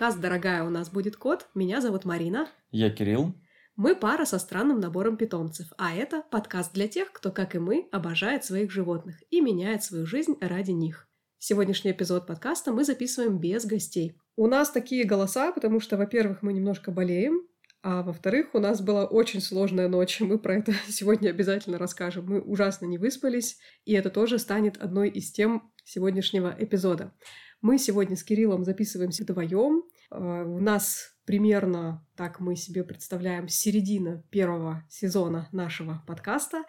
Подкаст «Дорогая, у нас будет кот». Меня зовут Марина. Я Кирилл. Мы пара со странным набором питомцев, а это подкаст для тех, кто, как и мы, обожает своих животных и меняет свою жизнь ради них. Сегодняшний эпизод подкаста мы записываем без гостей. У нас такие голоса, потому что, во-первых, мы немножко болеем, а во-вторых, у нас была очень сложная ночь. Мы про это сегодня обязательно расскажем. Мы ужасно не выспались, и это тоже станет одной из тем сегодняшнего эпизода. Мы сегодня с Кириллом записываемся вдвоем. У нас примерно, так мы себе представляем, середина первого сезона нашего подкаста.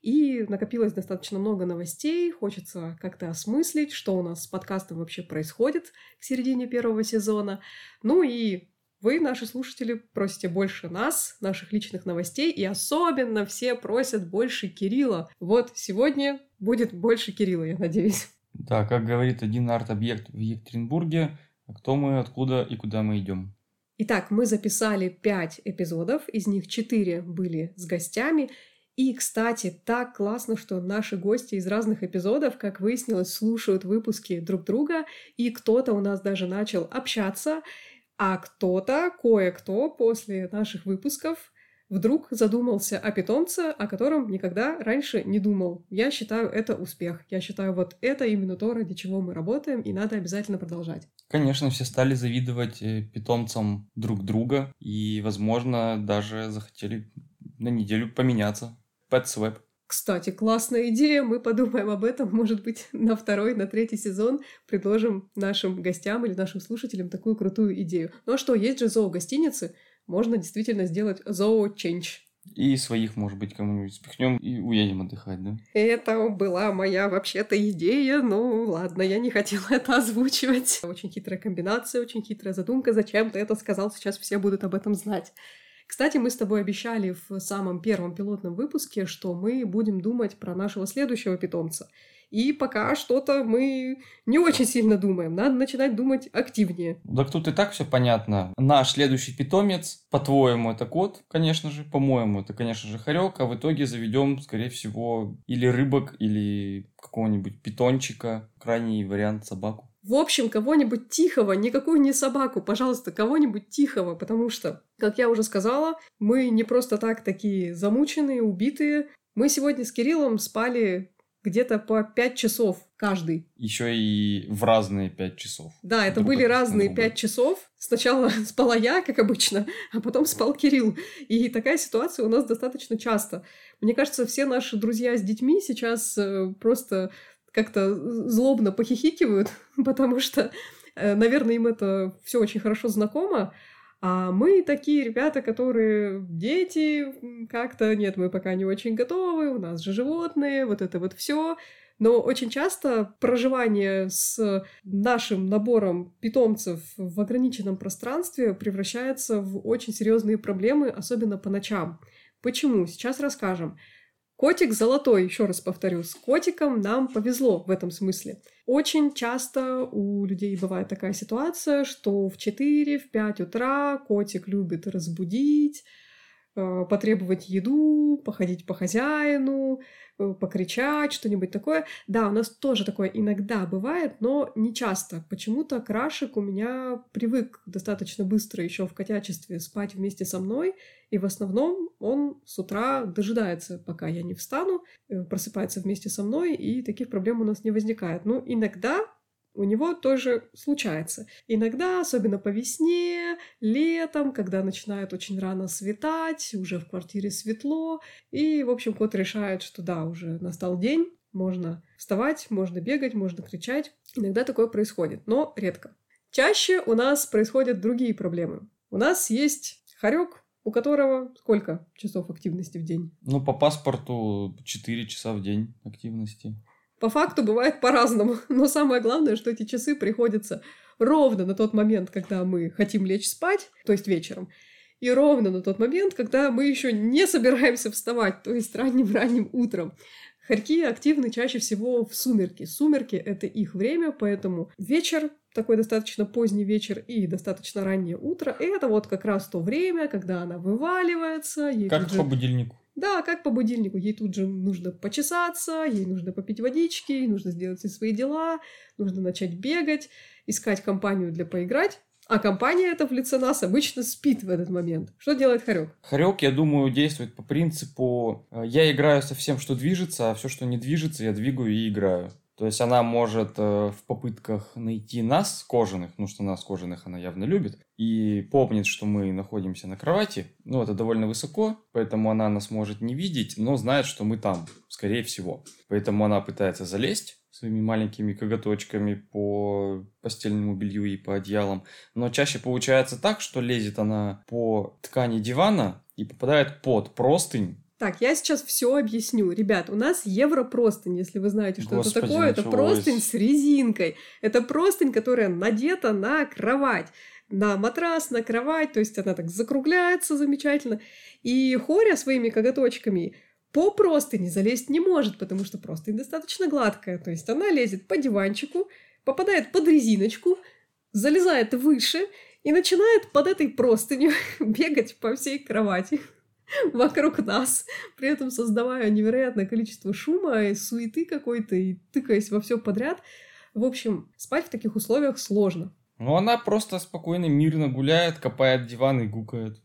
И накопилось достаточно много новостей. Хочется как-то осмыслить, что у нас с подкастом вообще происходит к середине первого сезона. Ну и вы, наши слушатели, просите больше нас, наших личных новостей, и особенно все просят больше Кирилла. Вот сегодня будет больше Кирилла, я надеюсь. Да, как говорит один арт-объект в Екатеринбурге, кто мы, откуда и куда мы идем. Итак, мы записали пять эпизодов, из них четыре были с гостями. И, кстати, так классно, что наши гости из разных эпизодов, как выяснилось, слушают выпуски друг друга, и кто-то у нас даже начал общаться, а кто-то, кое-кто после наших выпусков вдруг задумался о питомце, о котором никогда раньше не думал. Я считаю, это успех. Я считаю, вот это именно то, ради чего мы работаем, и надо обязательно продолжать. Конечно, все стали завидовать э, питомцам друг друга, и, возможно, даже захотели на неделю поменяться. PetSwap. Кстати, классная идея, мы подумаем об этом, может быть, на второй, на третий сезон предложим нашим гостям или нашим слушателям такую крутую идею. Ну а что, есть же зоогостиницы, можно действительно сделать зоо-ченч. И своих, может быть, кому-нибудь спихнем и уедем отдыхать, да? Это была моя вообще-то идея. Ну, ладно, я не хотела это озвучивать. Очень хитрая комбинация, очень хитрая задумка. Зачем ты это сказал? Сейчас все будут об этом знать. Кстати, мы с тобой обещали в самом первом пилотном выпуске, что мы будем думать про нашего следующего питомца. И пока что-то мы не очень сильно думаем. Надо начинать думать активнее. Так тут и так все понятно. Наш следующий питомец, по-твоему, это кот, конечно же. По-моему, это, конечно же, хорек. А в итоге заведем, скорее всего, или рыбок, или какого-нибудь питончика. Крайний вариант собаку. В общем, кого-нибудь тихого, никакую не собаку, пожалуйста, кого-нибудь тихого, потому что, как я уже сказала, мы не просто так такие замученные, убитые. Мы сегодня с Кириллом спали где-то по 5 часов каждый. Еще и в разные 5 часов. Да, это Друг были разные друга. 5 часов. Сначала спала я, как обычно, а потом спал Кирилл. И такая ситуация у нас достаточно часто. Мне кажется, все наши друзья с детьми сейчас э, просто как-то злобно похихикивают, потому что, э, наверное, им это все очень хорошо знакомо. А мы такие ребята, которые дети, как-то нет, мы пока не очень готовы, у нас же животные, вот это вот все. Но очень часто проживание с нашим набором питомцев в ограниченном пространстве превращается в очень серьезные проблемы, особенно по ночам. Почему? Сейчас расскажем. Котик золотой, еще раз повторю, с котиком нам повезло в этом смысле. Очень часто у людей бывает такая ситуация, что в 4-5 утра котик любит разбудить, Э, потребовать еду, походить по хозяину, э, покричать, что-нибудь такое. Да, у нас тоже такое иногда бывает, но не часто. Почему-то крашик у меня привык достаточно быстро еще в котячестве спать вместе со мной, и в основном он с утра дожидается, пока я не встану, э, просыпается вместе со мной, и таких проблем у нас не возникает. Ну, иногда у него тоже случается. Иногда, особенно по весне, летом, когда начинает очень рано светать, уже в квартире светло, и, в общем, кот решает, что да, уже настал день, можно вставать, можно бегать, можно кричать. Иногда такое происходит, но редко. Чаще у нас происходят другие проблемы. У нас есть хорек, у которого сколько часов активности в день? Ну, по паспорту 4 часа в день активности. По факту бывает по-разному, но самое главное, что эти часы приходятся ровно на тот момент, когда мы хотим лечь спать, то есть вечером, и ровно на тот момент, когда мы еще не собираемся вставать, то есть ранним-ранним утром. Хорьки активны чаще всего в сумерки. Сумерки — это их время, поэтому вечер, такой достаточно поздний вечер и достаточно раннее утро, это вот как раз то время, когда она вываливается. Ей как уже... по будильнику. Да, как по будильнику. Ей тут же нужно почесаться, ей нужно попить водички, ей нужно сделать все свои дела, нужно начать бегать, искать компанию для поиграть. А компания эта в лице нас обычно спит в этот момент. Что делает Харек? Харек, я думаю, действует по принципу э, я играю со всем, что движется, а все, что не движется, я двигаю и играю. То есть она может э, в попытках найти нас, кожаных, ну что нас, кожаных, она явно любит, и помнит, что мы находимся на кровати. Ну, это довольно высоко, поэтому она нас может не видеть, но знает, что мы там, скорее всего. Поэтому она пытается залезть своими маленькими коготочками по постельному белью и по одеялам. Но чаще получается так, что лезет она по ткани дивана и попадает под простынь, так, я сейчас все объясню. Ребят, у нас европростынь, если вы знаете, что Господи, это такое. Началось. Это простынь с резинкой. Это простынь, которая надета на кровать. На матрас, на кровать. То есть она так закругляется замечательно. И Хоря своими коготочками по простыни залезть не может, потому что простынь достаточно гладкая. То есть она лезет по диванчику, попадает под резиночку, залезает выше и начинает под этой простынью бегать по всей кровати. вокруг нас, при этом создавая невероятное количество шума и суеты какой-то, и тыкаясь во все подряд. В общем, спать в таких условиях сложно. Ну, она просто спокойно, мирно гуляет, копает диван и гукает.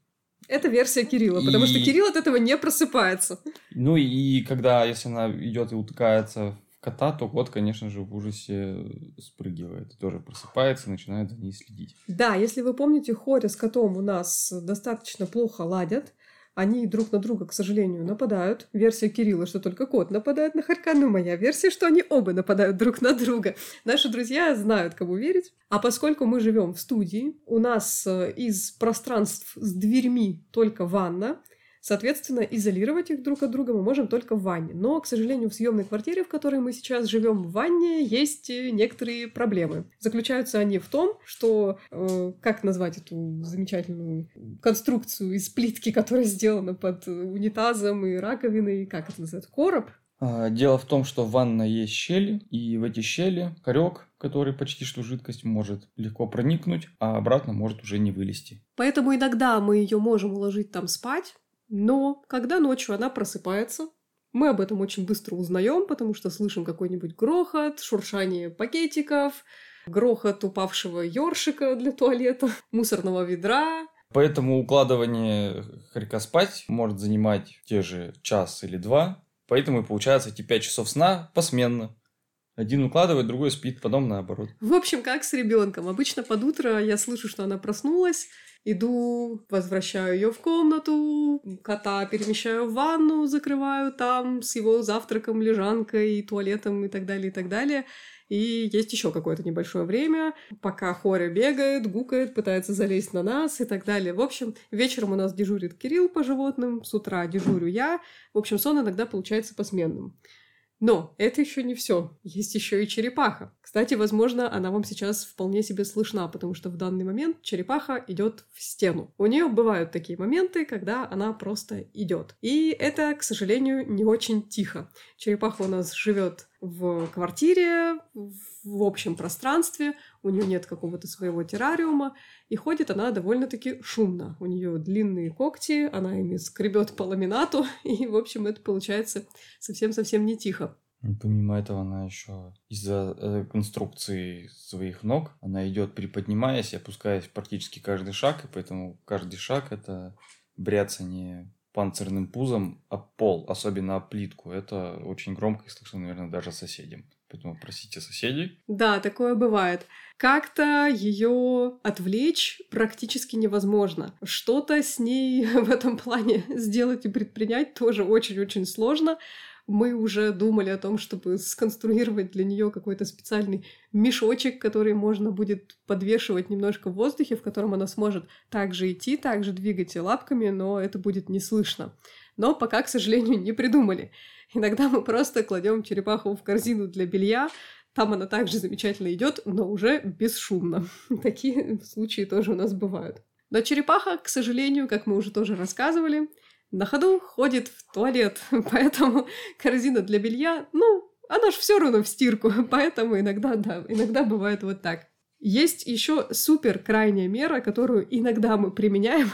Это версия Кирилла, и... потому что Кирилл от этого не просыпается. Ну и когда, если она идет и утыкается в кота, то кот, конечно же, в ужасе спрыгивает. Тоже просыпается и начинает за ней следить. Да, если вы помните, Хоря с котом у нас достаточно плохо ладят. Они друг на друга, к сожалению, нападают. Версия Кирилла, что только кот нападает на Харька, но моя версия, что они оба нападают друг на друга. Наши друзья знают, кому верить. А поскольку мы живем в студии, у нас э, из пространств с дверьми только ванна, Соответственно, изолировать их друг от друга мы можем только в ванне. Но, к сожалению, в съемной квартире, в которой мы сейчас живем в ванне, есть э, некоторые проблемы. Заключаются они в том, что э, как назвать эту замечательную конструкцию из плитки, которая сделана под унитазом и раковиной, как это называется, короб? А, дело в том, что в ванной есть щели, и в эти щели корек, который почти что жидкость, может легко проникнуть, а обратно может уже не вылезти. Поэтому иногда мы ее можем уложить там спать, но когда ночью она просыпается, мы об этом очень быстро узнаем, потому что слышим какой-нибудь грохот, шуршание пакетиков, грохот упавшего ёршика для туалета, мусорного ведра. Поэтому укладывание хорька спать может занимать те же час или два. Поэтому и получается эти пять часов сна посменно. Один укладывает, другой спит, потом наоборот. В общем, как с ребенком. Обычно под утро я слышу, что она проснулась, Иду, возвращаю ее в комнату, кота перемещаю в ванну, закрываю там с его завтраком, лежанкой, туалетом и так далее, и так далее. И есть еще какое-то небольшое время, пока Хоря бегает, гукает, пытается залезть на нас и так далее. В общем, вечером у нас дежурит Кирилл по животным, с утра дежурю я. В общем, сон иногда получается посменным. Но это еще не все. Есть еще и черепаха. Кстати, возможно, она вам сейчас вполне себе слышна, потому что в данный момент черепаха идет в стену. У нее бывают такие моменты, когда она просто идет. И это, к сожалению, не очень тихо. Черепаха у нас живет в квартире, в общем пространстве, у нее нет какого-то своего террариума, и ходит она довольно-таки шумно. У нее длинные когти, она ими скребет по ламинату, и, в общем, это получается совсем-совсем не тихо. Помимо этого, она еще из-за э, конструкции своих ног, она идет приподнимаясь и опускаясь практически каждый шаг, и поэтому каждый шаг это бряцание панцирным пузом об пол, особенно об плитку. Это очень громко и слышно, наверное, даже соседям. Поэтому просите соседей. Да, такое бывает. Как-то ее отвлечь практически невозможно. Что-то с ней в этом плане сделать и предпринять тоже очень-очень сложно мы уже думали о том, чтобы сконструировать для нее какой-то специальный мешочек, который можно будет подвешивать немножко в воздухе, в котором она сможет также идти, также двигать лапками, но это будет не слышно. Но пока, к сожалению, не придумали. Иногда мы просто кладем черепаху в корзину для белья, там она также замечательно идет, но уже бесшумно. Такие случаи тоже у нас бывают. Но черепаха, к сожалению, как мы уже тоже рассказывали, на ходу ходит в туалет, поэтому корзина для белья, ну, она ж все равно в стирку, поэтому иногда, да, иногда бывает вот так. Есть еще супер крайняя мера, которую иногда мы применяем,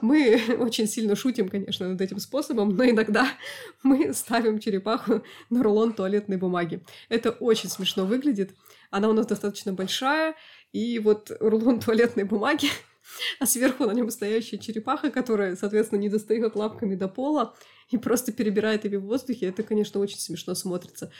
Мы очень сильно шутим, конечно, над этим способом, но иногда мы ставим черепаху на рулон туалетной бумаги. Это очень смешно выглядит. Она у нас достаточно большая, и вот рулон туалетной бумаги, а сверху на нем стоящая черепаха, которая, соответственно, не достает лапками до пола и просто перебирает ими в воздухе. Это, конечно, очень смешно смотрится.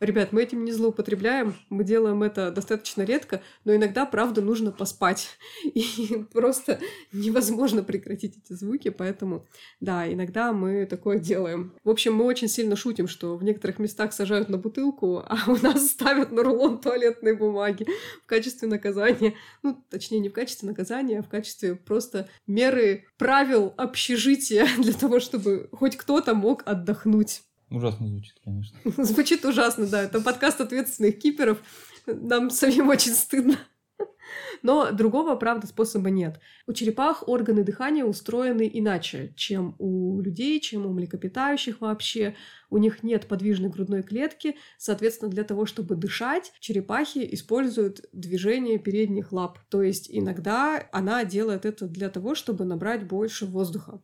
Ребят, мы этим не злоупотребляем, мы делаем это достаточно редко, но иногда, правда, нужно поспать. И просто невозможно прекратить эти звуки, поэтому, да, иногда мы такое делаем. В общем, мы очень сильно шутим, что в некоторых местах сажают на бутылку, а у нас ставят на рулон туалетной бумаги в качестве наказания. Ну, точнее, не в качестве наказания, а в качестве просто меры правил общежития для того, чтобы хоть кто-то мог отдохнуть. Ужасно звучит, конечно. Звучит ужасно, да. Это подкаст ответственных киперов. Нам самим очень стыдно. Но другого, правда, способа нет. У черепах органы дыхания устроены иначе, чем у людей, чем у млекопитающих вообще. У них нет подвижной грудной клетки. Соответственно, для того, чтобы дышать, черепахи используют движение передних лап. То есть иногда она делает это для того, чтобы набрать больше воздуха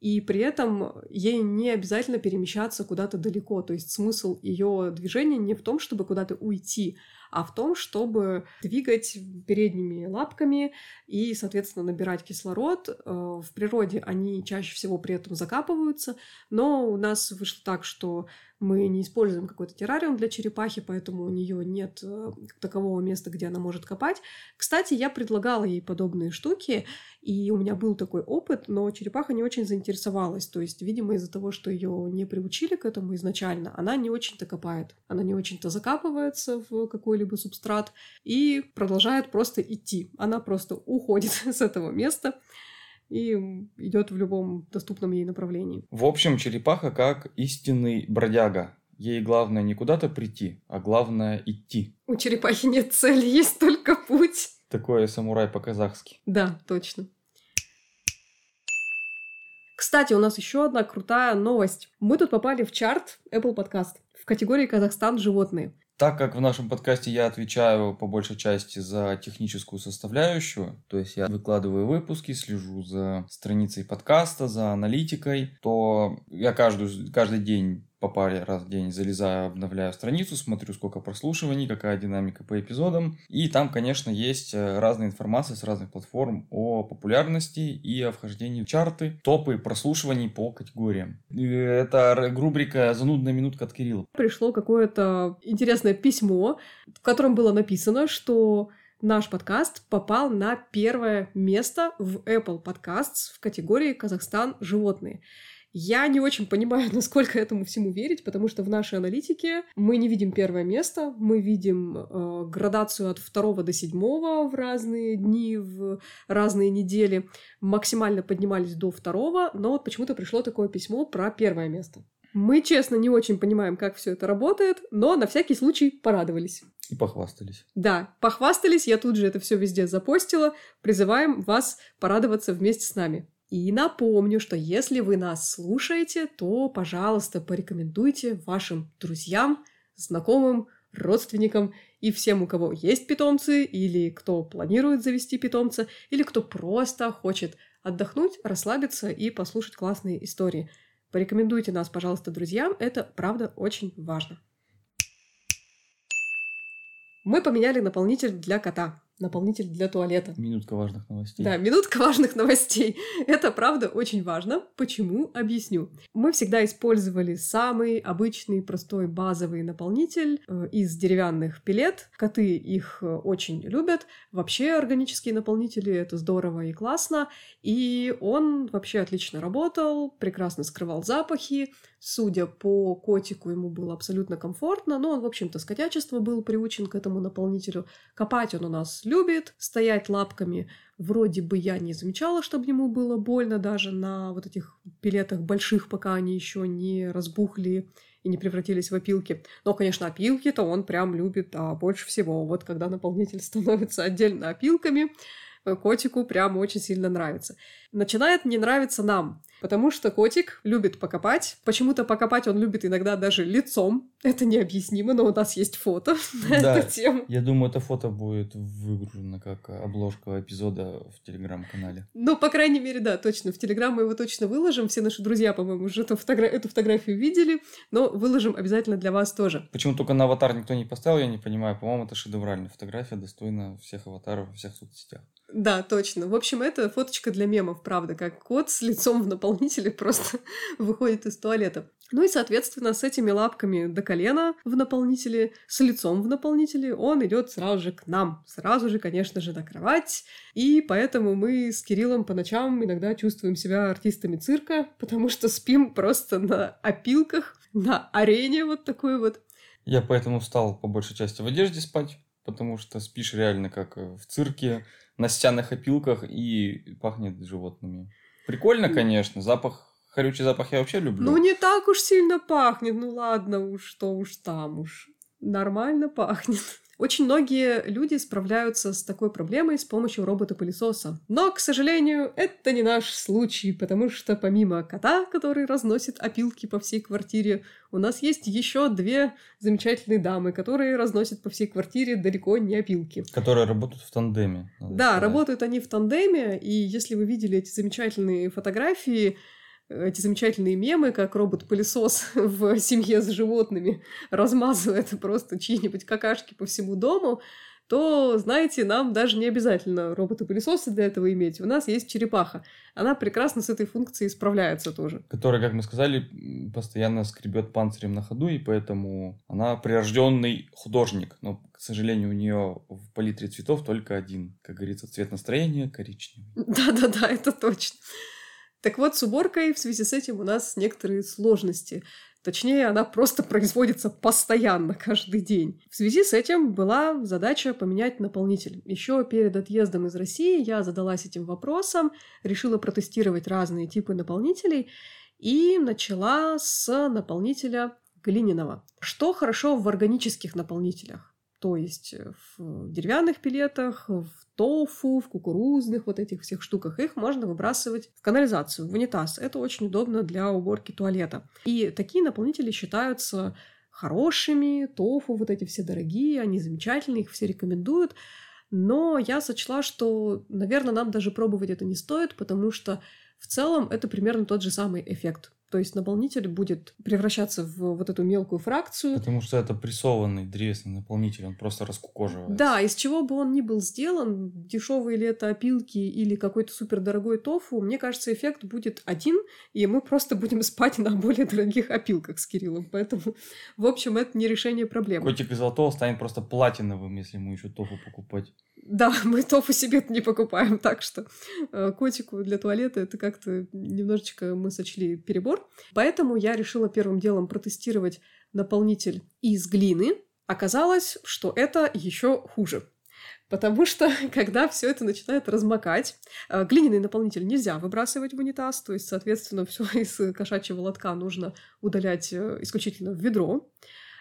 и при этом ей не обязательно перемещаться куда-то далеко. То есть смысл ее движения не в том, чтобы куда-то уйти, а в том, чтобы двигать передними лапками и, соответственно, набирать кислород. Э, в природе они чаще всего при этом закапываются, но у нас вышло так, что мы не используем какой-то террариум для черепахи, поэтому у нее нет э, такового места, где она может копать. Кстати, я предлагала ей подобные штуки, и у меня был такой опыт, но черепаха не очень заинтересовалась. То есть, видимо, из-за того, что ее не приучили к этому изначально, она не очень-то копает. Она не очень-то закапывается в какой-либо субстрат и продолжает просто идти. Она просто уходит с этого места и идет в любом доступном ей направлении. В общем, черепаха как истинный бродяга. Ей главное не куда-то прийти, а главное идти. У черепахи нет цели, есть только путь. Такое самурай по-казахски. Да, точно. Кстати, у нас еще одна крутая новость. Мы тут попали в чарт Apple Podcast в категории «Казахстан. Животные». Так как в нашем подкасте я отвечаю по большей части за техническую составляющую, то есть я выкладываю выпуски, слежу за страницей подкаста, за аналитикой, то я каждый, каждый день по паре раз в день залезаю, обновляю страницу, смотрю, сколько прослушиваний, какая динамика по эпизодам. И там, конечно, есть э, разная информация с разных платформ о популярности и о вхождении в чарты, топы прослушиваний по категориям. Это рубрика «Занудная минутка от Кирилла». Пришло какое-то интересное письмо, в котором было написано, что наш подкаст попал на первое место в Apple Podcasts в категории «Казахстан. Животные». Я не очень понимаю, насколько этому всему верить, потому что в нашей аналитике мы не видим первое место, мы видим э, градацию от второго до седьмого в разные дни, в разные недели. Максимально поднимались до второго, но вот почему-то пришло такое письмо про первое место. Мы, честно, не очень понимаем, как все это работает, но на всякий случай порадовались. И похвастались. Да, похвастались, я тут же это все везде запостила. Призываем вас порадоваться вместе с нами. И напомню, что если вы нас слушаете, то, пожалуйста, порекомендуйте вашим друзьям, знакомым, родственникам и всем, у кого есть питомцы, или кто планирует завести питомца, или кто просто хочет отдохнуть, расслабиться и послушать классные истории. Порекомендуйте нас, пожалуйста, друзьям, это правда очень важно. Мы поменяли наполнитель для кота наполнитель для туалета. Минутка важных новостей. Да, минутка важных новостей. Это правда очень важно. Почему? Объясню. Мы всегда использовали самый обычный, простой, базовый наполнитель э, из деревянных пилет. Коты их э, очень любят. Вообще органические наполнители — это здорово и классно. И он вообще отлично работал, прекрасно скрывал запахи. Судя по котику, ему было абсолютно комфортно, но он, в общем-то, с котячества был приучен к этому наполнителю. Копать он у нас любит, стоять лапками вроде бы я не замечала, чтобы ему было больно даже на вот этих пилетах больших, пока они еще не разбухли и не превратились в опилки. Но, конечно, опилки-то он прям любит а больше всего. Вот когда наполнитель становится отдельно опилками, котику прям очень сильно нравится. Начинает не нравиться нам, потому что котик любит покопать. Почему-то покопать он любит иногда даже лицом. Это необъяснимо, но у нас есть фото на Да, эту тему. я думаю, это фото будет выгружено как обложка эпизода в телеграм-канале. Ну, по крайней мере, да, точно. В Телеграм мы его точно выложим. Все наши друзья, по-моему, уже эту, фотогра- эту фотографию видели, но выложим обязательно для вас тоже. Почему только на аватар никто не поставил, я не понимаю. По-моему, это шедевральная фотография, достойна всех аватаров во всех соцсетях. Да, точно. В общем, это фоточка для мемов, правда, как кот с лицом в наполнителе просто выходит из туалета. Ну и, соответственно, с этими лапками до колена в наполнителе, с лицом в наполнителе, он идет сразу же к нам. Сразу же, конечно же, на кровать. И поэтому мы с Кириллом по ночам иногда чувствуем себя артистами цирка, потому что спим просто на опилках, на арене вот такой вот. Я поэтому стал по большей части в одежде спать, потому что спишь реально как э, в цирке, на стяных опилках и пахнет животными. Прикольно, конечно, запах, хорючий запах я вообще люблю. Ну, не так уж сильно пахнет. Ну, ладно уж, что уж там уж. Нормально пахнет. Очень многие люди справляются с такой проблемой с помощью робота-пылесоса. Но, к сожалению, это не наш случай, потому что помимо кота, который разносит опилки по всей квартире, у нас есть еще две замечательные дамы, которые разносят по всей квартире далеко не опилки. Которые работают в тандеме. Да, сказать. работают они в тандеме, и если вы видели эти замечательные фотографии, эти замечательные мемы, как робот-пылесос в семье с животными размазывает просто чьи-нибудь какашки по всему дому, то, знаете, нам даже не обязательно робота-пылесоса для этого иметь. У нас есть черепаха. Она прекрасно с этой функцией справляется тоже. Который, как мы сказали, постоянно скребет панцирем на ходу, и поэтому она прирожденный художник. Но, к сожалению, у нее в палитре цветов только один. Как говорится, цвет настроения коричневый. Да-да-да, это точно. Так вот, с уборкой в связи с этим у нас некоторые сложности. Точнее, она просто производится постоянно, каждый день. В связи с этим была задача поменять наполнитель. Еще перед отъездом из России я задалась этим вопросом, решила протестировать разные типы наполнителей и начала с наполнителя глиняного. Что хорошо в органических наполнителях? То есть в деревянных пилетах, в тофу, в кукурузных вот этих всех штуках. Их можно выбрасывать в канализацию, в унитаз. Это очень удобно для уборки туалета. И такие наполнители считаются хорошими, тофу, вот эти все дорогие, они замечательные, их все рекомендуют. Но я сочла, что, наверное, нам даже пробовать это не стоит, потому что в целом это примерно тот же самый эффект. То есть наполнитель будет превращаться в вот эту мелкую фракцию. Потому что это прессованный древесный наполнитель, он просто раскукоживается. Да, из чего бы он ни был сделан, дешевые ли это опилки или какой-то супердорогой тофу, мне кажется, эффект будет один, и мы просто будем спать на более дорогих опилках с Кириллом. Поэтому, в общем, это не решение проблемы. Котик из золотого станет просто платиновым, если ему еще тофу покупать. Да, мы тофу себе не покупаем, так что э, котику для туалета это как-то немножечко мы сочли перебор. Поэтому я решила первым делом протестировать наполнитель из глины. Оказалось, что это еще хуже. Потому что, когда все это начинает размокать, э, глиняный наполнитель нельзя выбрасывать в унитаз, то есть, соответственно, все из кошачьего лотка нужно удалять э, исключительно в ведро.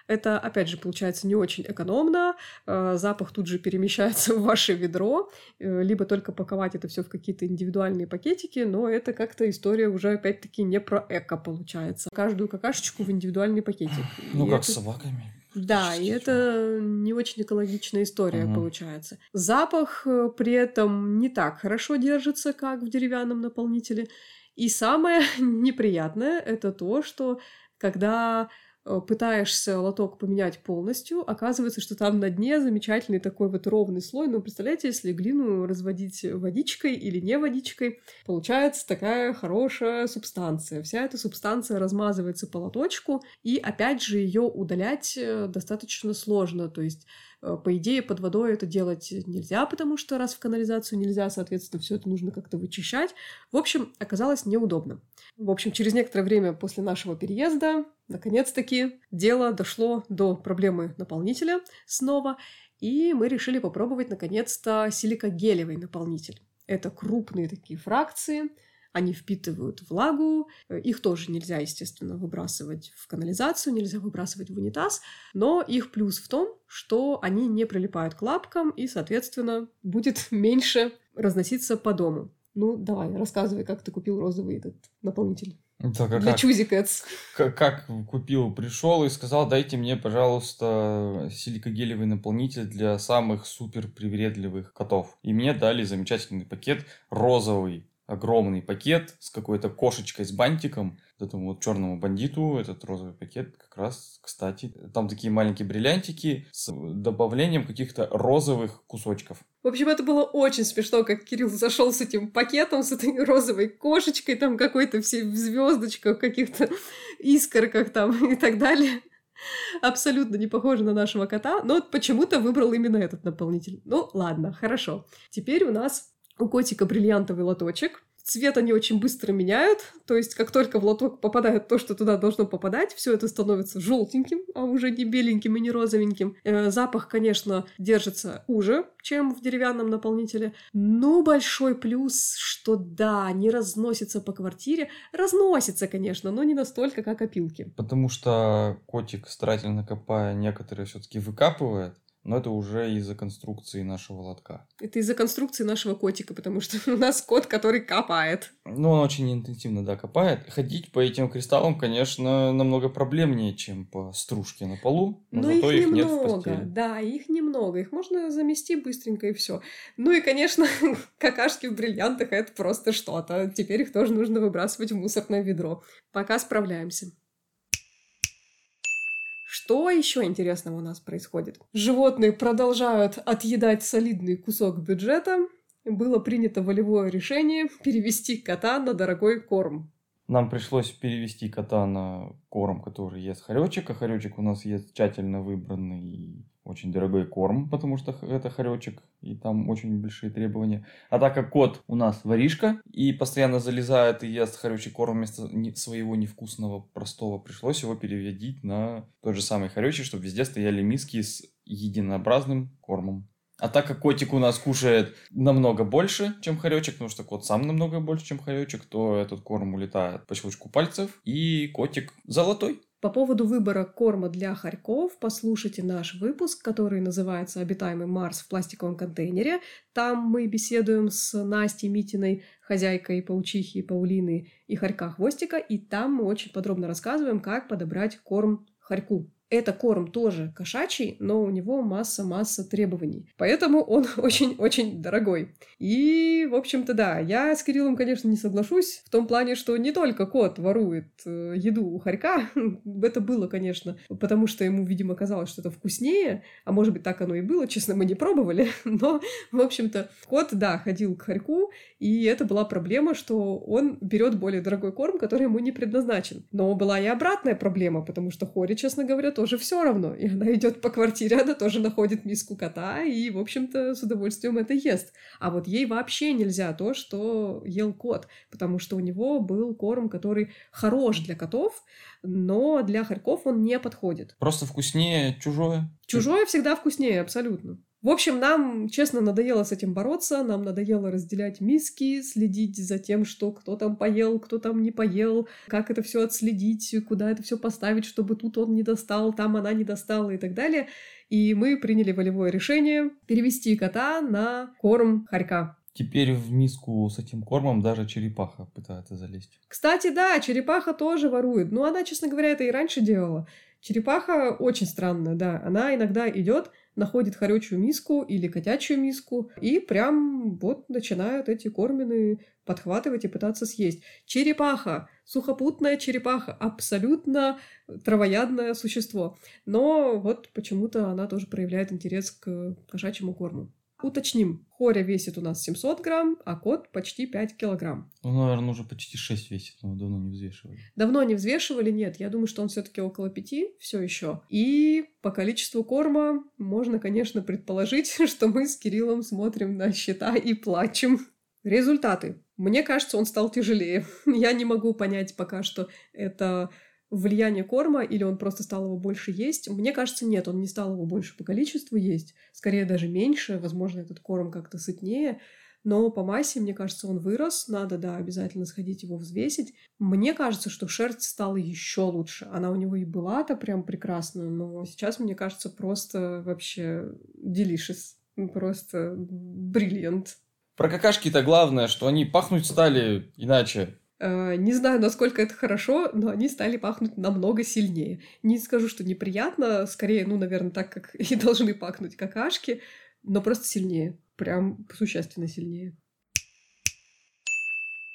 Это, опять же, получается не очень экономно. Э, Запах тут же перемещается в ваше ведро. Э, Либо только паковать это все в какие-то индивидуальные пакетики, но это как-то история уже, опять-таки, не про эко получается. Каждую какашечку в индивидуальный пакетик. Ну, И как это- с собаками. да, и это не очень экологичная история Мгм. получается. Запах э, при этом не так хорошо держится, как в деревянном наполнителе. И самое неприятное это то, что когда пытаешься лоток поменять полностью, оказывается, что там на дне замечательный такой вот ровный слой. Ну, представляете, если глину разводить водичкой или не водичкой, получается такая хорошая субстанция. Вся эта субстанция размазывается по лоточку, и опять же ее удалять э, достаточно сложно. То есть э, по идее, под водой это делать нельзя, потому что раз в канализацию нельзя, соответственно, все это нужно как-то вычищать. В общем, оказалось неудобно. В общем, через некоторое время после нашего переезда, наконец-таки, дело дошло до проблемы наполнителя снова, и мы решили попробовать, наконец-то, силикогелевый наполнитель. Это крупные такие фракции, они впитывают влагу, э, их тоже нельзя, естественно, выбрасывать в канализацию, нельзя выбрасывать в унитаз, но их плюс в том, что они не прилипают к лапкам и, соответственно, будет меньше разноситься по дому. Ну, давай, рассказывай, как ты купил розовый этот наполнитель. Так, а Для как, Чузи Cats. как, как купил, пришел и сказал, дайте мне, пожалуйста, силикогелевый наполнитель для самых супер привередливых котов. И мне дали замечательный пакет, розовый, огромный пакет с какой-то кошечкой с бантиком. Этому вот черному бандиту этот розовый пакет как раз, кстати, там такие маленькие бриллиантики с добавлением каких-то розовых кусочков. В общем, это было очень смешно, как Кирилл зашел с этим пакетом, с этой розовой кошечкой, там какой-то все в звездочках, каких-то искорках там и так далее. Абсолютно не похоже на нашего кота, но почему-то выбрал именно этот наполнитель. Ну, ладно, хорошо. Теперь у нас у котика бриллиантовый лоточек. Цвет они очень быстро меняют, то есть как только в лоток попадает то, что туда должно попадать, все это становится желтеньким, а уже не беленьким и не розовеньким. Э, запах, конечно, держится хуже, чем в деревянном наполнителе, но большой плюс, что да, не разносится по квартире. Разносится, конечно, но не настолько, как опилки. Потому что котик, старательно копая, некоторые все-таки выкапывает, но это уже из-за конструкции нашего лотка. Это из-за конструкции нашего котика, потому что у нас кот, который копает. Ну, он очень интенсивно, да, копает. Ходить по этим кристаллам, конечно, намного проблемнее, чем по стружке на полу, но, Но зато их их, нет в немного, постели. да, их немного. Их можно замести быстренько и все. Ну и, конечно, какашки в бриллиантах это просто что-то. Теперь их тоже нужно выбрасывать в мусорное ведро. Пока справляемся. Что еще интересного у нас происходит? Животные продолжают отъедать солидный кусок бюджета. Было принято волевое решение перевести кота на дорогой корм. Нам пришлось перевести кота на корм, который ест хоречек, а хоречек у нас ест тщательно выбранный очень дорогой корм, потому что это хоречек, и там очень большие требования. А так как кот у нас воришка и постоянно залезает и ест хоречий корм вместо своего невкусного простого, пришлось его переводить на тот же самый хоречек, чтобы везде стояли миски с единообразным кормом. А так как котик у нас кушает намного больше, чем хоречек, потому что кот сам намного больше, чем хоречек, то этот корм улетает по щелчку пальцев, и котик золотой. По поводу выбора корма для хорьков послушайте наш выпуск, который называется «Обитаемый Марс в пластиковом контейнере». Там мы беседуем с Настей Митиной, хозяйкой паучихи Паулины и хорька Хвостика, и там мы очень подробно рассказываем, как подобрать корм хорьку. Это корм тоже кошачий, но у него масса-масса требований. Поэтому он очень-очень дорогой. И, в общем-то, да, я с Кириллом, конечно, не соглашусь в том плане, что не только кот ворует э, еду у хорька. Это было, конечно, потому что ему, видимо, казалось, что это вкуснее. А может быть, так оно и было. Честно, мы не пробовали. Но, в общем-то, кот, да, ходил к хорьку, и это была проблема, что он берет более дорогой корм, который ему не предназначен. Но была и обратная проблема, потому что Хоре, честно говоря, тоже все равно. И она идет по квартире, она тоже находит миску кота и, в общем-то, с удовольствием это ест. А вот ей вообще нельзя то, что ел кот, потому что у него был корм, который хорош для котов, но для хорьков он не подходит. Просто вкуснее чужое. Чужое всегда вкуснее, абсолютно. В общем, нам, честно, надоело с этим бороться, нам надоело разделять миски, следить за тем, что кто там поел, кто там не поел, как это все отследить, куда это все поставить, чтобы тут он не достал, там она не достала и так далее. И мы приняли волевое решение перевести кота на корм хорька. Теперь в миску с этим кормом даже черепаха пытается залезть. Кстати, да, черепаха тоже ворует. Но она, честно говоря, это и раньше делала. Черепаха очень странная, да. Она иногда идет, находит хорючую миску или котячую миску и прям вот начинают эти кормины подхватывать и пытаться съесть. Черепаха, сухопутная черепаха, абсолютно травоядное существо. Но вот почему-то она тоже проявляет интерес к кошачьему корму. Уточним, хоря весит у нас 700 грамм, а кот почти 5 килограмм. Ну, наверное, уже почти 6 весит, но давно не взвешивали. Давно не взвешивали, нет. Я думаю, что он все-таки около пяти все еще. И по количеству корма можно, конечно, предположить, что мы с Кириллом смотрим на счета и плачем. Результаты. Мне кажется, он стал тяжелее. Я не могу понять пока что, это влияние корма или он просто стал его больше есть. Мне кажется, нет, он не стал его больше по количеству есть. Скорее даже меньше. Возможно, этот корм как-то сытнее. Но по массе, мне кажется, он вырос. Надо, да, обязательно сходить его взвесить. Мне кажется, что шерсть стала еще лучше. Она у него и была-то прям прекрасная, но сейчас, мне кажется, просто вообще delicious. Просто бриллиант. Про какашки-то главное, что они пахнуть стали иначе. Э, не знаю, насколько это хорошо, но они стали пахнуть намного сильнее. Не скажу, что неприятно, скорее, ну, наверное, так, как и должны пахнуть какашки, но просто сильнее. Прям существенно сильнее.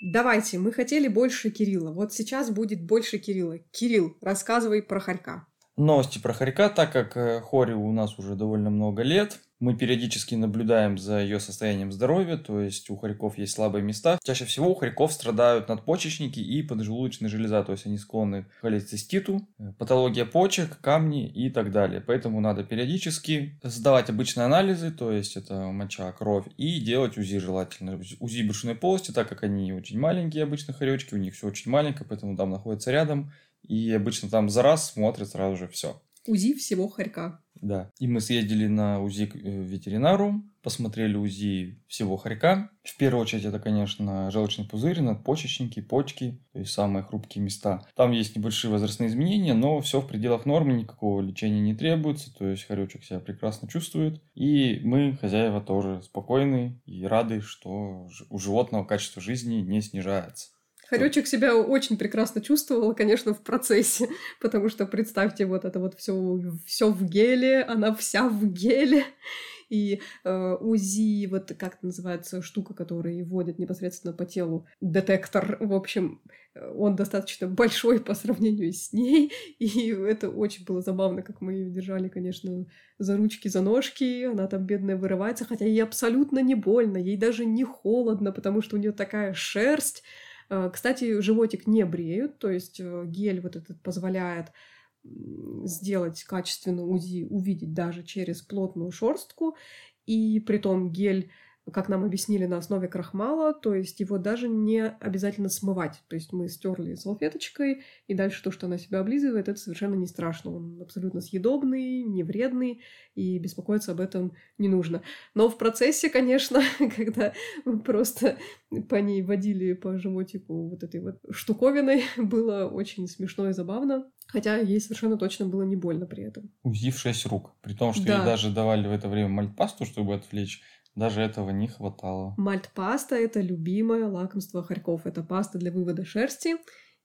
Давайте, мы хотели больше Кирилла. Вот сейчас будет больше Кирилла. Кирилл, рассказывай про Харька. Новости про Харька, так как э, Хори у нас уже довольно много лет, мы периодически наблюдаем за ее состоянием здоровья, то есть у хорьков есть слабые места. Чаще всего у хорьков страдают надпочечники и поджелудочная железа, то есть они склонны к холециститу, э, патология почек, камни и так далее. Поэтому надо периодически сдавать обычные анализы, то есть это моча, кровь, и делать УЗИ желательно. УЗИ брюшной полости, так как они очень маленькие обычно хоречки, у них все очень маленькое, поэтому там находится рядом, и обычно там за раз смотрят сразу же все. УЗИ всего хорька. Да. И мы съездили на УЗИ к э, ветеринару, посмотрели УЗИ всего хорька. В первую очередь это, конечно, желчный пузырь, надпочечники, почки, то есть самые хрупкие места. Там есть небольшие возрастные изменения, но все в пределах нормы, никакого лечения не требуется, то есть хоречек себя прекрасно чувствует. И мы, хозяева, тоже спокойны и рады, что у животного качество жизни не снижается. Хоречек себя очень прекрасно чувствовала, конечно, в процессе, потому что представьте, вот это вот все, все в геле, она вся в геле, и э, УЗИ, вот как это называется, штука, которая вводит непосредственно по телу, детектор, в общем, он достаточно большой по сравнению с ней, и это очень было забавно, как мы ее держали, конечно, за ручки, за ножки, она там бедная вырывается, хотя ей абсолютно не больно, ей даже не холодно, потому что у нее такая шерсть, Э, кстати, животик не бреют, то есть э, гель вот этот позволяет сделать качественную УЗИ, увидеть даже через плотную шерстку, и при том гель как нам объяснили, на основе крахмала, то есть его даже не обязательно смывать. То есть мы стерли салфеточкой, и дальше то, что она себя облизывает, это совершенно не страшно. Он абсолютно съедобный, не вредный, и беспокоиться об этом не нужно. Но в процессе, конечно, когда мы просто по ней водили по животику вот этой вот штуковиной, было очень смешно и забавно. Хотя ей совершенно точно было не больно при этом. УЗИ в 6 рук. При том, что да. ей даже давали в это время мальтпасту, чтобы отвлечь. Даже этого не хватало. Мальт-паста – это любимое лакомство хорьков. Это паста для вывода шерсти,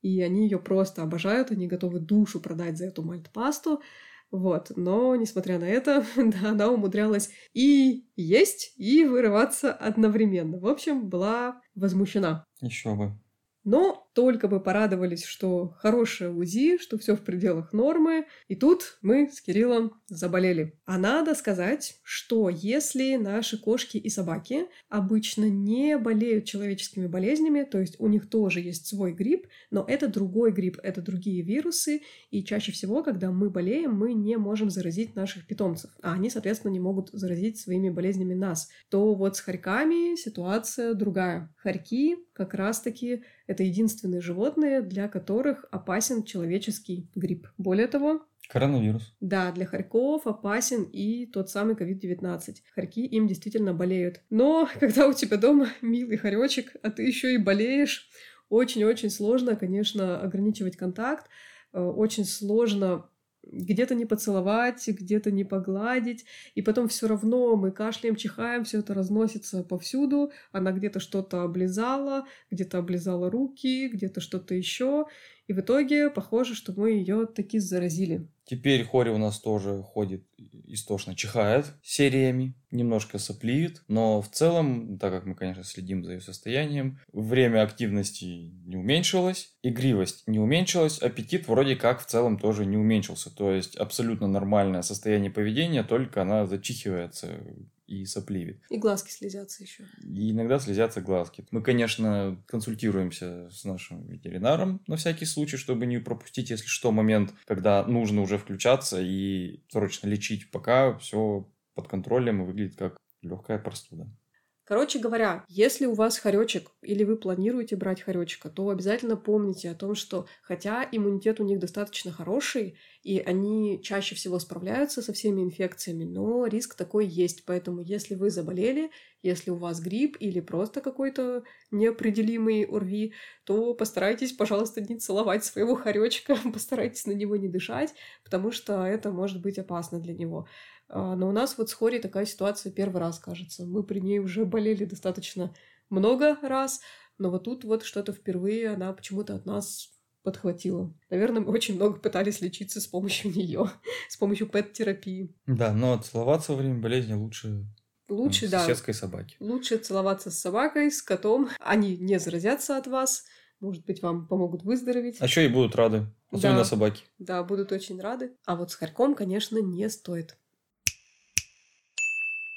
и они ее просто обожают, они готовы душу продать за эту мальт-пасту. Вот, но, несмотря на это, да, она умудрялась и есть, и вырываться одновременно. В общем, была возмущена. Еще бы. Но только бы порадовались, что хорошее УЗИ, что все в пределах нормы. И тут мы с Кириллом заболели. А надо сказать, что если наши кошки и собаки обычно не болеют человеческими болезнями, то есть у них тоже есть свой грипп, но это другой грипп, это другие вирусы, и чаще всего, когда мы болеем, мы не можем заразить наших питомцев, а они, соответственно, не могут заразить своими болезнями нас, то вот с хорьками ситуация другая. Хорьки как раз-таки это единственные животные, для которых опасен человеческий грипп. Более того, Коронавирус. Да, для хорьков опасен и тот самый COVID-19. Хорьки им действительно болеют. Но когда у тебя дома милый хоречек, а ты еще и болеешь, очень-очень сложно, конечно, ограничивать контакт. Э, очень сложно где-то не поцеловать, где-то не погладить, и потом все равно мы кашляем, чихаем, все это разносится повсюду, она где-то что-то облизала, где-то облизала руки, где-то что-то еще, и в итоге похоже, что мы ее таки заразили. Теперь Хори у нас тоже ходит истошно чихает сериями, немножко сопливит, но в целом, так как мы, конечно, следим за ее состоянием, время активности не уменьшилось, игривость не уменьшилась, аппетит вроде как в целом тоже не уменьшился. То есть абсолютно нормальное состояние поведения, только она зачихивается и сопливит. И глазки слезятся еще. И иногда слезятся глазки. Мы, конечно, консультируемся с нашим ветеринаром на всякий случай, чтобы не пропустить, если что, момент, когда нужно уже включаться и срочно лечить, пока все под контролем и выглядит как легкая простуда. Короче говоря, если у вас хоречек или вы планируете брать хоречка, то обязательно помните о том, что хотя иммунитет у них достаточно хороший, и они чаще всего справляются со всеми инфекциями, но риск такой есть. Поэтому если вы заболели, если у вас грипп или просто какой-то неопределимый ОРВИ, то постарайтесь, пожалуйста, не целовать своего хоречка, постарайтесь на него не дышать, потому что это может быть опасно для него. А, но у нас вот с Хори такая ситуация первый раз, кажется. Мы при ней уже болели достаточно много раз, но вот тут вот что-то впервые она почему-то от нас подхватила. Наверное, мы очень много пытались лечиться с помощью нее, с помощью пэт-терапии. Да, но целоваться во время болезни лучше Лучше, да. Соседской собаки. Лучше целоваться с собакой, с котом. Они не заразятся от вас. Может быть, вам помогут выздороветь. А еще и будут рады. Особенно Да. собаки. Да, будут очень рады. А вот с хорьком, конечно, не стоит.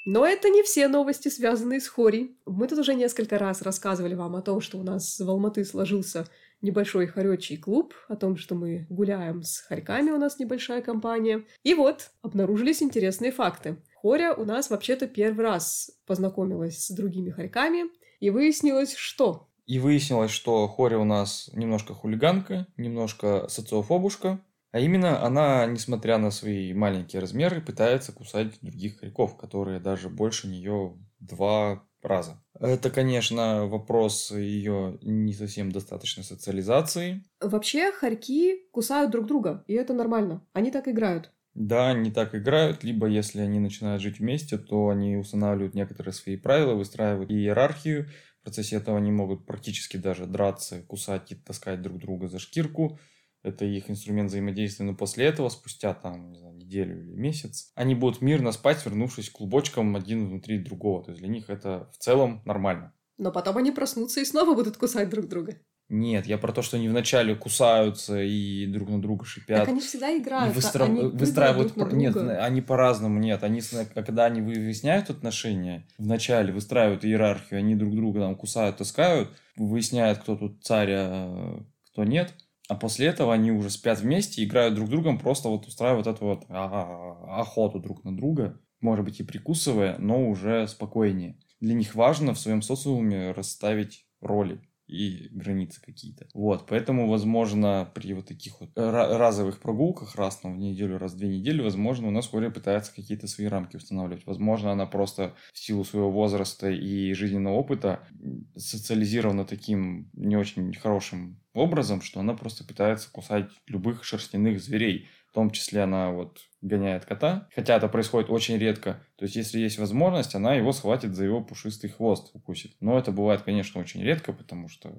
Но это не все новости, связанные с Хори. Мы тут уже несколько раз рассказывали вам о том, что у нас в Алматы сложился небольшой хоречий клуб, о том, что мы гуляем с хорьками, у нас небольшая компания. И вот, обнаружились интересные факты. Хоря у нас вообще-то первый раз познакомилась с другими хорьками, и выяснилось, что И выяснилось, что Хори у нас немножко хулиганка, немножко социофобушка. А именно, она, несмотря на свои маленькие размеры, пытается кусать других хорьков, которые даже больше нее два раза. Это, конечно, вопрос ее не совсем достаточной социализации. Вообще, хорьки кусают друг друга, и это нормально. Они так играют. Да, они так играют, либо если они начинают жить вместе, то они устанавливают некоторые свои правила, выстраивают иерархию. В процессе этого они могут практически даже драться, кусать и таскать друг друга за шкирку. Это их инструмент взаимодействия. Но после этого, спустя там, не знаю, неделю или месяц, они будут мирно спать, свернувшись клубочком один внутри другого. То есть для них это в целом нормально. Но потом они проснутся и снова будут кусать друг друга. Нет, я про то, что они вначале кусаются и друг на друга шипят. Так они всегда И играют. выстра- они выстраивают... друг на пр- Нет, друга. они по-разному, нет. Они, когда они выясняют отношения, вначале выстраивают иерархию, они друг друга там кусают, таскают, выясняют, кто тут царь, а кто нет. А после этого они уже спят вместе, играют друг другом, просто вот устраивают эту вот охоту друг на друга, может быть и прикусывая, но уже спокойнее. Для них важно в своем социуме расставить роли и границы какие-то. Вот, поэтому, возможно, при вот таких вот ра- разовых прогулках раз там в неделю, раз в две недели, возможно, у нас Хоря пытается какие-то свои рамки устанавливать. Возможно, она просто в силу своего возраста и жизненного опыта социализирована таким не очень хорошим образом, что она просто пытается кусать любых шерстяных зверей. В том числе она вот гоняет кота, хотя это происходит очень редко. То есть, если есть возможность, она его схватит за его пушистый хвост, укусит. Но это бывает, конечно, очень редко, потому что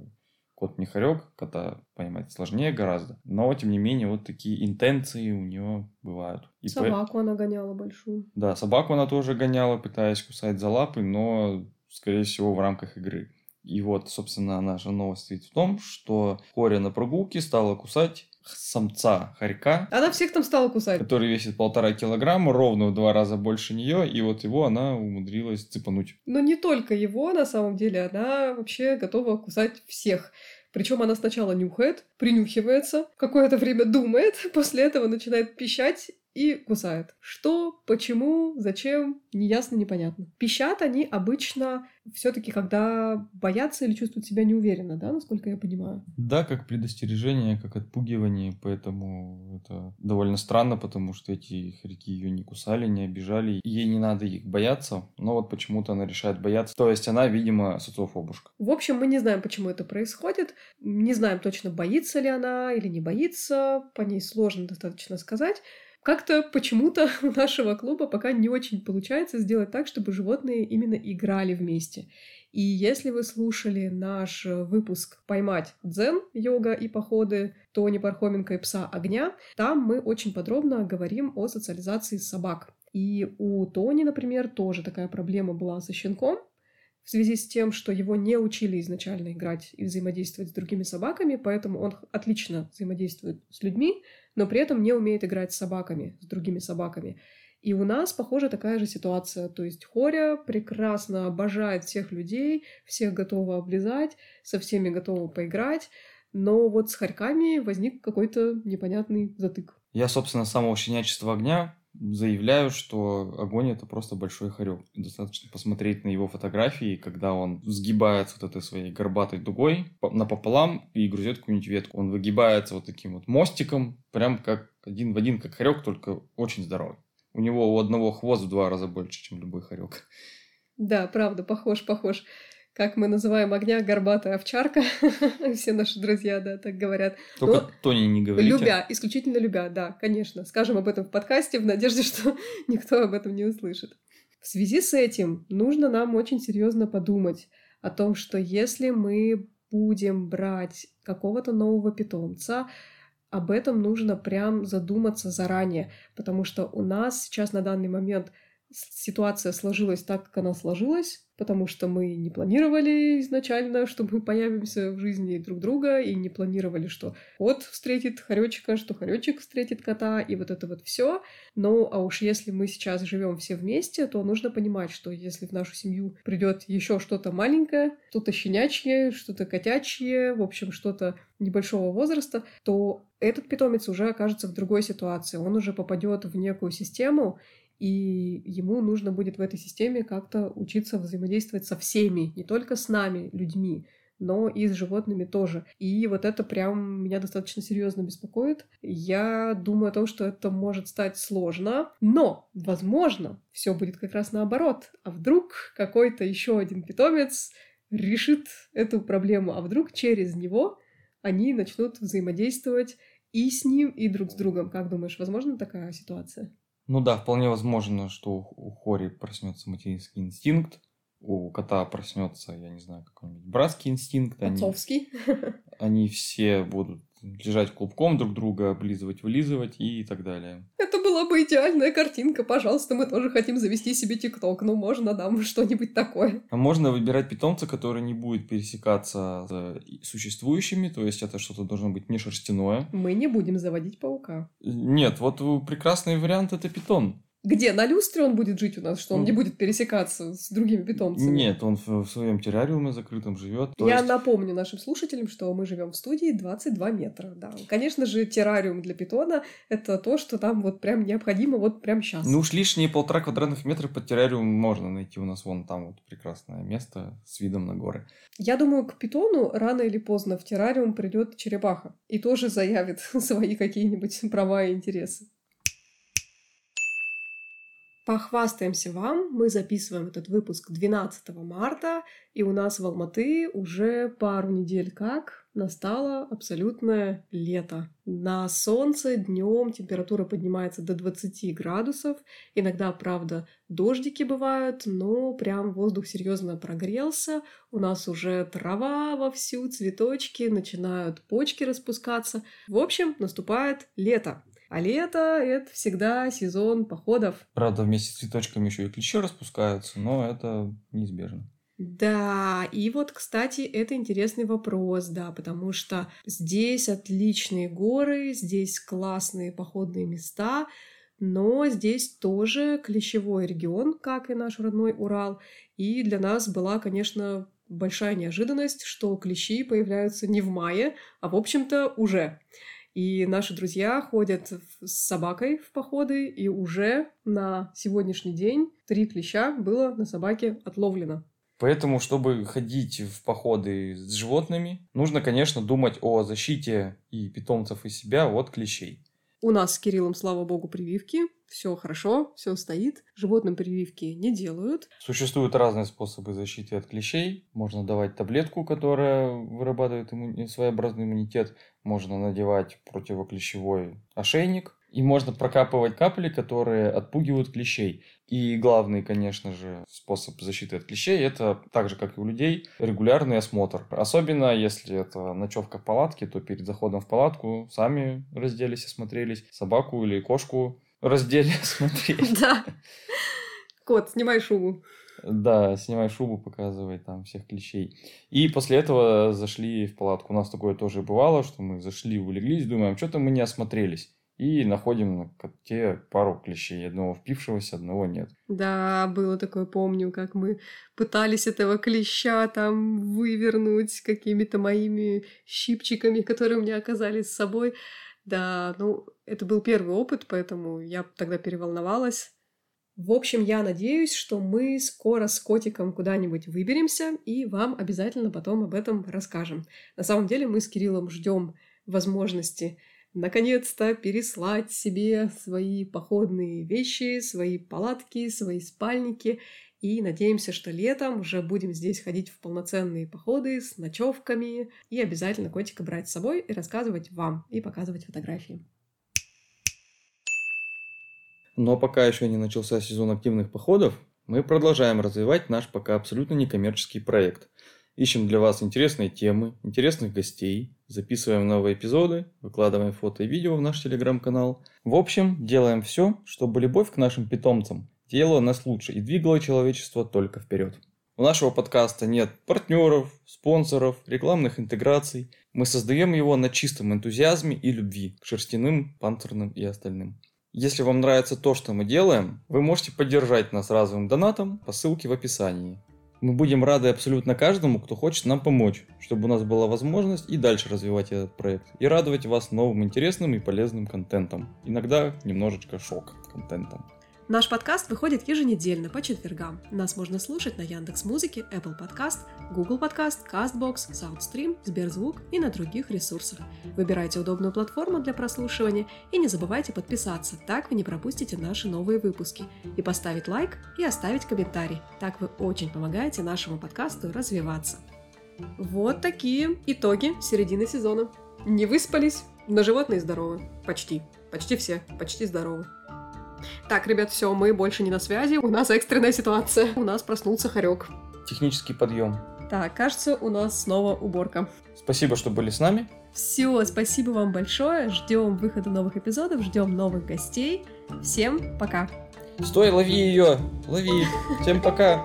кот не хорек, кота поймать сложнее гораздо. Но, тем не менее, вот такие интенции у нее бывают. И по- Собаку она гоняла большую. Да, собаку она тоже гоняла, пытаясь кусать за лапы, но, скорее всего, в рамках игры. И вот, собственно, наша новость стоит в том, что Хоря на прогулке стала кусать самца хорька, Она всех там стала кусать. который весит полтора килограмма, ровно в два раза больше нее, и вот его она умудрилась цепануть. Но не только его, на самом деле, она вообще готова кусать всех. Причем она сначала нюхает, принюхивается, какое-то время думает, после этого начинает пищать и кусает. Что, почему, зачем, неясно, непонятно. Пищат они обычно все-таки, когда боятся или чувствуют себя неуверенно, да, насколько я понимаю. Да, как предостережение, как отпугивание, поэтому это довольно странно, потому что эти хорьки ее не кусали, не обижали, ей не надо их бояться, но вот почему-то она решает бояться. То есть она, видимо, социофобушка. В общем, мы не знаем, почему это происходит. Не знаем точно, боится ли она или не боится. По ней сложно достаточно сказать. Как-то почему-то у нашего клуба пока не очень получается сделать так, чтобы животные именно играли вместе. И если вы слушали наш выпуск «Поймать дзен, йога и походы» Тони Пархоменко и «Пса огня», там мы очень подробно говорим о социализации собак. И у Тони, например, тоже такая проблема была со щенком, в связи с тем, что его не учили изначально играть и взаимодействовать с другими собаками, поэтому он отлично взаимодействует с людьми, но при этом не умеет играть с собаками, с другими собаками. И у нас, похоже, такая же ситуация. То есть Хоря прекрасно обожает всех людей, всех готова облизать, со всеми готова поиграть, но вот с хорьками возник какой-то непонятный затык. Я, собственно, с самого щенячества огня заявляю, что огонь это просто большой хорек. Достаточно посмотреть на его фотографии, когда он сгибается вот этой своей горбатой дугой по- напополам и грузет какую-нибудь ветку. Он выгибается вот таким вот мостиком, прям как один в один, как хорек, только очень здоровый. У него у одного хвост в два раза больше, чем любой хорек. Да, правда, похож, похож. Как мы называем огня, горбатая овчарка. Все наши друзья, да, так говорят. Только Но, Тони не говорите. Любя, исключительно любя, да, конечно. Скажем об этом в подкасте в надежде, что никто об этом не услышит. В связи с этим нужно нам очень серьезно подумать о том, что если мы будем брать какого-то нового питомца, об этом нужно прям задуматься заранее, потому что у нас сейчас на данный момент ситуация сложилась так, как она сложилась, потому что мы не планировали изначально, что мы появимся в жизни друг друга, и не планировали, что кот встретит хоречика, что хоречик встретит кота, и вот это вот все. Ну, а уж если мы сейчас живем все вместе, то нужно понимать, что если в нашу семью придет еще что-то маленькое, что-то щенячье, что-то котячье, в общем, что-то небольшого возраста, то этот питомец уже окажется в другой ситуации. Он уже попадет в некую систему, и ему нужно будет в этой системе как-то учиться взаимодействовать со всеми, не только с нами, людьми, но и с животными тоже. И вот это прям меня достаточно серьезно беспокоит. Я думаю о том, что это может стать сложно, но, возможно, все будет как раз наоборот. А вдруг какой-то еще один питомец решит эту проблему, а вдруг через него они начнут взаимодействовать и с ним, и друг с другом. Как думаешь, возможна такая ситуация? Ну да, вполне возможно, что у Хори проснется материнский инстинкт, у кота проснется, я не знаю, какой-нибудь братский инстинкт. Отцовский. Они, они все будут лежать клубком друг друга, облизывать, вылизывать и так далее. Это была бы идеальная картинка. Пожалуйста, мы тоже хотим завести себе ТикТок. Ну, можно нам что-нибудь такое. А можно выбирать питомца, который не будет пересекаться с существующими, то есть это что-то должно быть не шерстяное. Мы не будем заводить паука. Нет, вот прекрасный вариант это питон. Где? На люстре он будет жить у нас, что он не будет пересекаться с другими питомцами? Нет, он в, в своем террариуме закрытом живет. Я есть... напомню нашим слушателям, что мы живем в студии 22 метра. Да. Конечно же, террариум для питона — это то, что там вот прям необходимо вот прям сейчас. Ну уж лишние полтора квадратных метра под террариум можно найти. У нас вон там вот прекрасное место с видом на горы. Я думаю, к питону рано или поздно в террариум придет черепаха и тоже заявит свои какие-нибудь права и интересы. Похвастаемся вам, мы записываем этот выпуск 12 марта, и у нас в Алматы уже пару недель как настало абсолютное лето. На солнце днем температура поднимается до 20 градусов. Иногда, правда, дождики бывают, но прям воздух серьезно прогрелся. У нас уже трава вовсю, цветочки, начинают почки распускаться. В общем, наступает лето. А лето — это всегда сезон походов. Правда, вместе с цветочками еще и клещи распускаются, но это неизбежно. Да, и вот, кстати, это интересный вопрос, да, потому что здесь отличные горы, здесь классные походные места, но здесь тоже клещевой регион, как и наш родной Урал, и для нас была, конечно, большая неожиданность, что клещи появляются не в мае, а, в общем-то, уже. И наши друзья ходят с собакой в походы, и уже на сегодняшний день три клеща было на собаке отловлено. Поэтому, чтобы ходить в походы с животными, нужно, конечно, думать о защите и питомцев и себя от клещей. У нас с Кириллом, слава богу, прививки. Все хорошо, все стоит. Животным прививки не делают. Существуют разные способы защиты от клещей. Можно давать таблетку, которая вырабатывает имму... своеобразный иммунитет. Можно надевать противоклещевой ошейник. И можно прокапывать капли, которые отпугивают клещей. И главный, конечно же, способ защиты от клещей – это, так же, как и у людей, регулярный осмотр. Особенно, если это ночевка в палатке, то перед заходом в палатку сами разделись, осмотрелись, собаку или кошку раздели, осмотрели. Да. Кот, снимай шубу. Да, снимай шубу, показывай там всех клещей. И после этого зашли в палатку. У нас такое тоже бывало, что мы зашли, улеглись, думаем, что-то мы не осмотрелись и находим на коте пару клещей. Одного впившегося, одного нет. Да, было такое, помню, как мы пытались этого клеща там вывернуть какими-то моими щипчиками, которые у меня оказались с собой. Да, ну, это был первый опыт, поэтому я тогда переволновалась. В общем, я надеюсь, что мы скоро с котиком куда-нибудь выберемся и вам обязательно потом об этом расскажем. На самом деле мы с Кириллом ждем возможности наконец-то переслать себе свои походные вещи, свои палатки, свои спальники И надеемся, что летом уже будем здесь ходить в полноценные походы с ночевками и обязательно котика брать с собой и рассказывать вам и показывать фотографии. Но пока еще не начался сезон активных походов, мы продолжаем развивать наш пока абсолютно некоммерческий проект. Ищем для вас интересные темы, интересных гостей, записываем новые эпизоды, выкладываем фото и видео в наш телеграм-канал. В общем, делаем все, чтобы любовь к нашим питомцам делала нас лучше и двигала человечество только вперед. У нашего подкаста нет партнеров, спонсоров, рекламных интеграций. Мы создаем его на чистом энтузиазме и любви к шерстяным, панцирным и остальным. Если вам нравится то, что мы делаем, вы можете поддержать нас разовым донатом по ссылке в описании. Мы будем рады абсолютно каждому, кто хочет нам помочь, чтобы у нас была возможность и дальше развивать этот проект и радовать вас новым интересным и полезным контентом. Иногда немножечко шок контентом. Наш подкаст выходит еженедельно по четвергам. Нас можно слушать на Яндекс Музыке, Apple Podcast, Google Podcast, CastBox, SoundStream, Сберзвук и на других ресурсах. Выбирайте удобную платформу для прослушивания и не забывайте подписаться, так вы не пропустите наши новые выпуски. И поставить лайк и оставить комментарий. Так вы очень помогаете нашему подкасту развиваться. Вот такие итоги середины сезона. Не выспались, но животные здоровы. Почти. Почти все. Почти здоровы. Так, ребят, все, мы больше не на связи. У нас экстренная ситуация. У нас проснулся хорек. Технический подъем. Так, кажется, у нас снова уборка. Спасибо, что были с нами. Все, спасибо вам большое. Ждем выхода новых эпизодов, ждем новых гостей. Всем пока. Стой, лови ее! Лови! Всем пока!